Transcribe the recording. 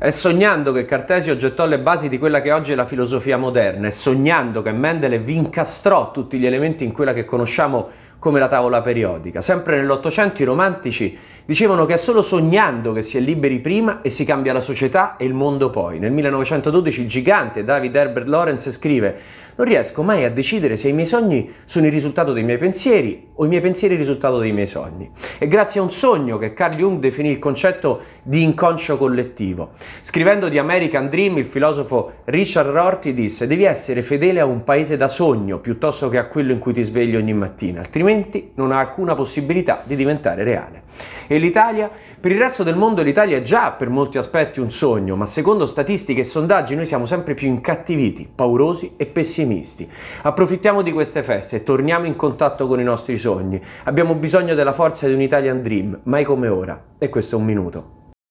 È sognando che Cartesio gettò le basi di quella che oggi è la filosofia moderna, è sognando che Mendeleev incastrò tutti gli elementi in quella che conosciamo come la tavola periodica. Sempre nell'Ottocento i romantici dicevano che è solo sognando che si è liberi prima e si cambia la società e il mondo poi. Nel 1912 il gigante David Herbert Lawrence scrive non riesco mai a decidere se i miei sogni sono il risultato dei miei pensieri o i miei pensieri il risultato dei miei sogni. È grazie a un sogno che Carl Jung definì il concetto di inconscio collettivo. Scrivendo di American Dream, il filosofo Richard Rorty disse devi essere fedele a un paese da sogno piuttosto che a quello in cui ti svegli ogni mattina, altrimenti non ha alcuna possibilità di diventare reale. E l'Italia? Per il resto del mondo l'Italia è già per molti aspetti un sogno, ma secondo statistiche e sondaggi noi siamo sempre più incattiviti, paurosi e pessimisti. Approfittiamo di queste feste e torniamo in contatto con i nostri sogni. Abbiamo bisogno della forza di un Italian Dream, mai come ora. E questo è un minuto.